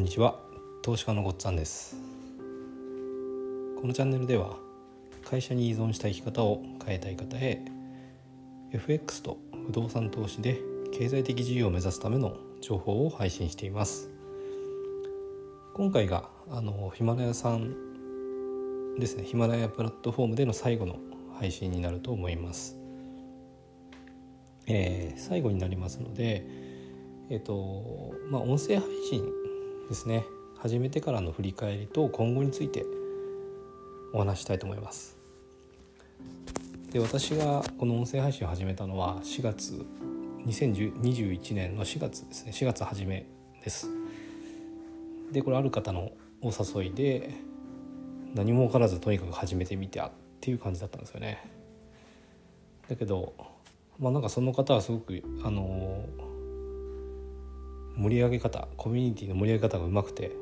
んにちは。投資家のごっつぁんです。このチャンネルでは会社に依存した生き方を変えたい方へ FX と不動産投資で経済的自由を目指すための情報を配信しています。今回があのヒマラヤさんですね。ヒマラヤプラットフォームでの最後の配信になると思います。えー、最後になりますのでえっ、とまあ音声配信ですね。始めてからの振り返りと今後についてお話したいと思います。で私がこの音声配信を始めたのは4月2021年の4月ですね。4月初めです。でこれある方のお誘いで何も分からずとにかく始めてみてっていう感じだったんですよね。だけどまあなんかその方はすごくあの盛り上げ方コミュニティの盛り上げ方がうまくて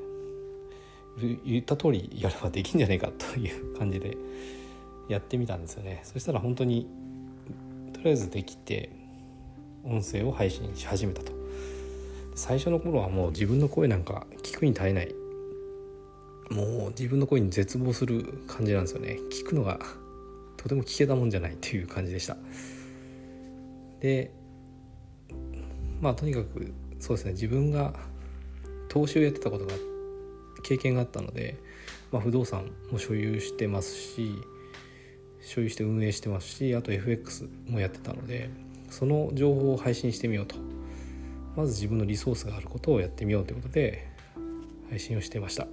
言った通りやればできんじゃないかという感じでやってみたんですよね。そしたら本当にとりあえずできて音声を配信し始めたと。最初の頃はもう自分の声なんか聞くに耐えない。もう自分の声に絶望する感じなんですよね。聞くのがとても聞けたもんじゃないっていう感じでした。でまあとにかくそうですね。自分が投資をやってたことが経験があったので、まあ、不動産も所有してますし所有して運営してますしあと FX もやってたのでその情報を配信してみようと。まず自分のリソースがあることをやってみようということで配信をしてました。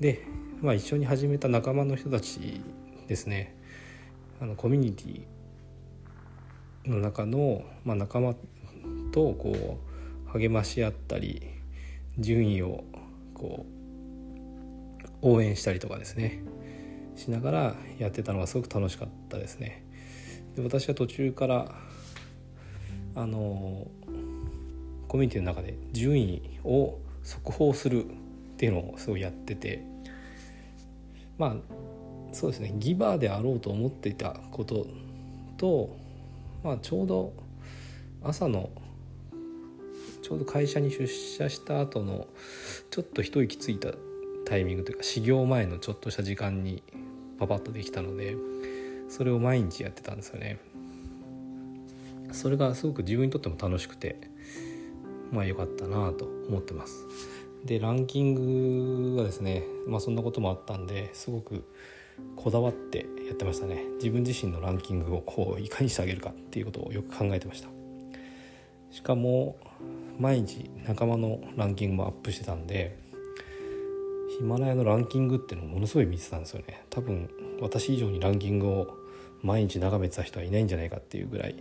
で、まあ、一緒に始めた仲間の人たちですね。あのコミュニティの中の、まあ、仲間とこう励まし合ったり順位をこう応援したりとかですね。しながらやってたのがすごく楽しかったですね。で私は途中からあのコミュニティの中で順位を速報するっていうのをすごいやってて。まあそうですね。ギバーであろうと思っていたことと、まあ、ちょうど朝のちょうど会社に出社した後のちょっと一息ついたタイミングというか始業前のちょっとした時間にパパッとできたのでそれを毎日やってたんですよね。それがすごく自分にとっても楽しくてまあ良かったなと思ってます。でランキングがですねまあそんなこともあったんですごくこだわってやってましたね。自分自身のランキングをこういかにしてあげるかっていうことをよく考えてました。しかも毎日仲間のランキングもアップしてたんでヒマラヤのランキングっていうのをものすごい見てたんですよね。多分私以上にランキングを毎日眺めてた人はいないんじゃないかっていうぐらい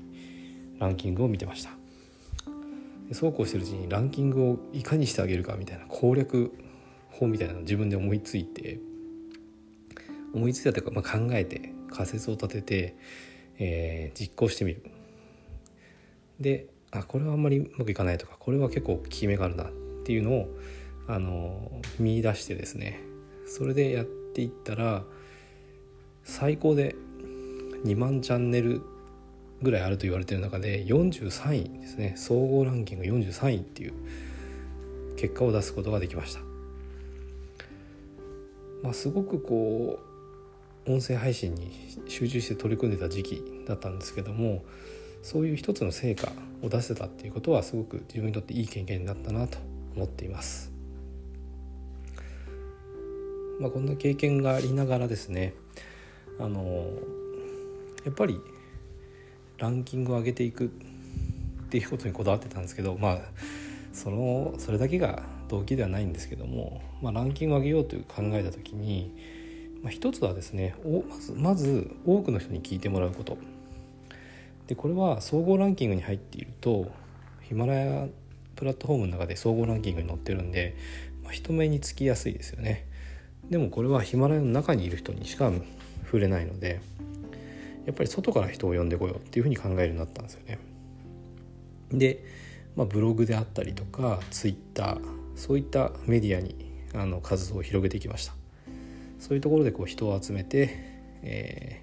ランキングを見てました。でそうこうしてるうちにランキングをいかにしてあげるかみたいな攻略法みたいなのを自分で思いついて思いついたというか、まあ、考えて仮説を立てて、えー、実行してみる。であこれはあんまりうまくいかないとかこれは結構効き目があるなっていうのをあの見出してですねそれでやっていったら最高で2万チャンネルぐらいあると言われてる中で43位ですね総合ランキング43位っていう結果を出すことができました。まあ、すごくこう音声配信に集中して取り組んでた時期だったんですけどもそういう一つの成果を出せたっていうことはすごく自分にとっていい経験になったなと思っています。まあ、こんな経験がありながらですねあのやっぱりランキングを上げていくっていうことにこだわってたんですけどまあそのそれだけが動機ではないんですけども、まあ、ランキングを上げようという考えた時に、まあ、一つはですねまずまず多くの人に聞いてもらうことでこれは総合ランキングに入っているとヒマラヤプラットフォームの中で総合ランキングに載ってるんで、まあ、人目につきやすいですよね。でもこれはヒマラヤの中にいる人にしか触れないのでやっぱり外から人を呼んでこようっていうふうに考えるようになったんですよね。で、まあ、ブログであったりとかツイッターそういったメディアにあの活動を広げてきました。そういうところでこう人を集めて、え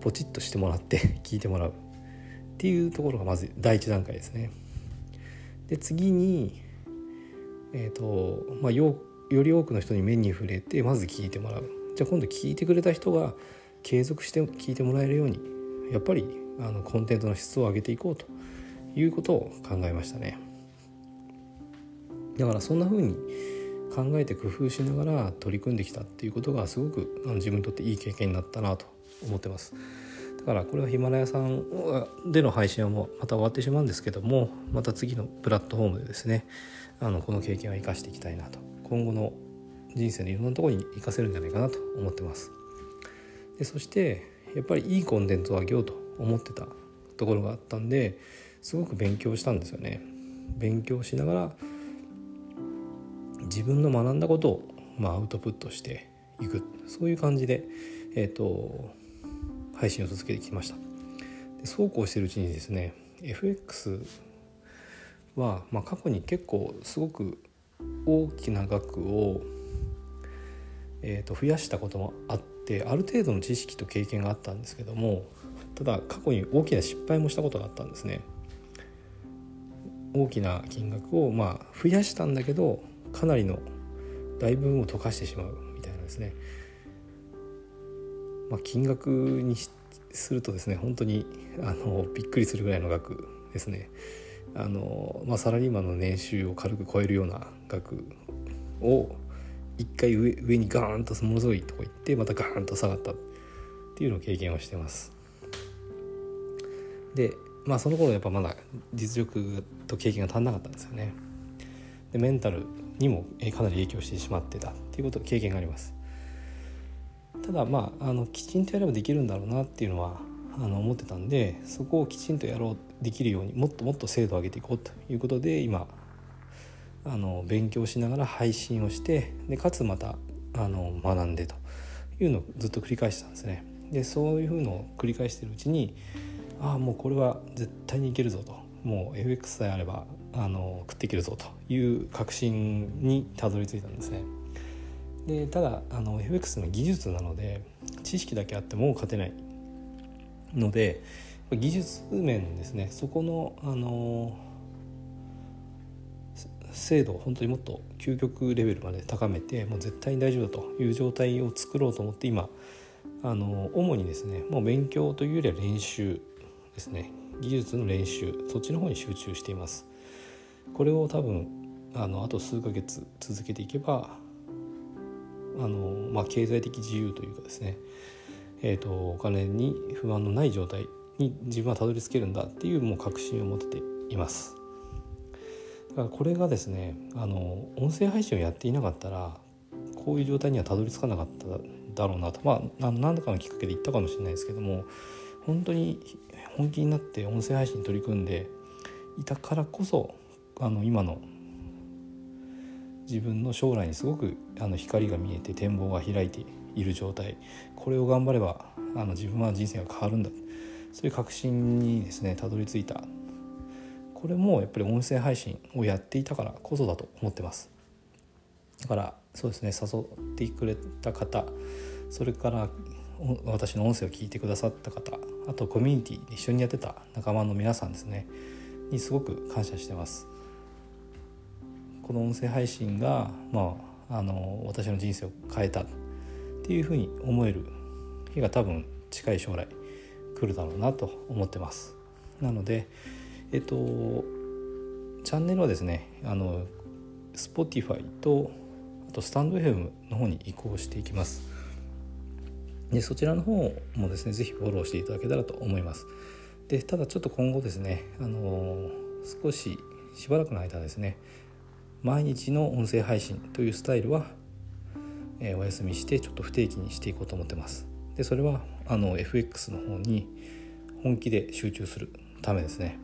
ポチッとしてもらって 聞いてもらう。っていうところがまず第一段階ですね。で次にえーとまあ、よより多くの人に目に触れてまず聞いてもらう。じゃあ今度聞いてくれた人が継続して聞いてもらえるようにやっぱりあのコンテンツの質を上げていこうということを考えましたね。だからそんな風に考えて工夫しながら取り組んできたっていうことがすごくあの自分にとっていい経験になったなと思ってます。だからこれはヒマラヤさんでの配信はもうまた終わってしまうんですけどもまた次のプラットフォームでですねあのこの経験を生かしていきたいなと。今後の人生のいろんなところに生かせるんじゃないかなと思ってます。でそしてやっぱりいいコンテンツをあげようと思ってたところがあったんですごく勉強したんですよね。勉強しながら自分の学んだことを、まあ、アウトプットしていく。そういう感じで、えーと、配信を続けてきました。でそうこうしてるうちにですね FX は、まあ、過去に結構すごく大きな額を、えー、と増やしたこともあってある程度の知識と経験があったんですけどもただ過去に大きな失敗もしたことがあったんですね。大きな金額をまあ増やしたんだけどかなりの大部分を溶かしてしまうみたいなですね、まあ、金額にするとですね本当にあのびっくりするぐらいの額ですね。あの、まあ、サラリーマンの年収を軽く超えるような額を一回上上にガーンとものすごいとこ行ってまたガーンと下がったっていうのを経験をしてます。でまあその頃やっぱまだ実力と経験が足んなかったんですよね。でメンタルにもかなり影響してしまってたっていうこと経験があります。ただまああのきちんとやればできるんだろうなっていうのはあの思ってたんでそこをきちんとやろうできるようにもっともっと精度を上げていこうということで今あの勉強しながら配信をしてでかつまたあの学んでというのをずっと繰り返してたんですね。でそういうふうのを繰り返してるうちにああもうこれは絶対にいけるぞともう FX さえあればあの食っていけるぞという確信にたどり着いたんですね。でただあの FX の技術なので知識だけあっても勝てないので技術面ですね。そこのあの精度を本当にもっと究極レベルまで高めてもう絶対に大丈夫だという状態を作ろうと思って今あの主にですねもう勉強というよりは練習ですね。技術の練習そっちの方に集中しています。これを多分あのあと数ヶ月続けていけばあの、まあ、経済的自由というかですね、えーと、お金に不安のない状態に自分はたどり着けるんだっていうもう確信を持てています。だからこれがですねあの音声配信をやっていなかったらこういう状態にはたどり着かなかっただろうなと。まあ何らかのきっかけで言ったかもしれないですけども本当に本気になって音声配信に取り組んでいたからこそあの今の自分の将来にすごくあの光が見えて展望が開いている状態。これを頑張ればあの自分は人生が変わるんだ。そういう確信にですねたどり着いた。これもやっぱり音声配信をやっていたからこそだと思ってます。だからそうですね誘ってくれた方それから私の音声を聞いてくださった方あとコミュニティで一緒にやってた仲間の皆さんですねにすごく感謝してます。この音声配信が、まあ、あの私の人生を変えたっていうふうに思える日が多分近い将来来るだろうなと思ってます。なのでえっとチャンネルはですねあの Spotify とあとスタンド FM の方に移行していきます。でそちらの方もですね是非フォローしていただけたらと思います。でただちょっと今後ですねあの少ししばらくの間ですね毎日の音声配信というスタイルは、えー、お休みしてちょっと不定期にしていこうと思ってます。でそれはあの FX の方に本気で集中するためですね。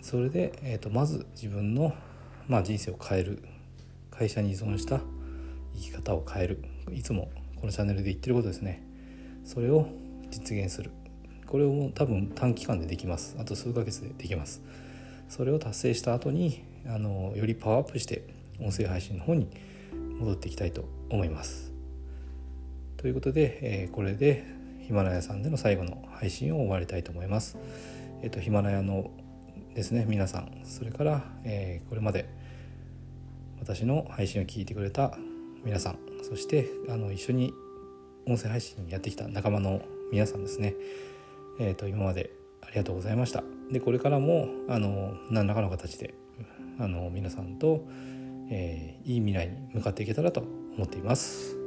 それで、えーと、まず自分の、まあ、人生を変える。会社に依存した生き方を変える。いつもこのチャンネルで言ってることですね。それを実現する。これを多分短期間でできます。あと数ヶ月でできます。それを達成した後にあのよりパワーアップして音声配信の方に戻っていきたいと思いますということで、えー、これでヒマラヤさんでの最後の配信を終わりたいと思います。えっ、とヒマラヤのですね皆さんそれから、えー、これまで私の配信を聞いてくれた皆さんそしてあの一緒に音声配信やってきた仲間の皆さんですね、えーと、今までありがとうございました。でこれからもあの何らかの形であの皆さんと、えー、いい未来に向かっていけたらと思っています。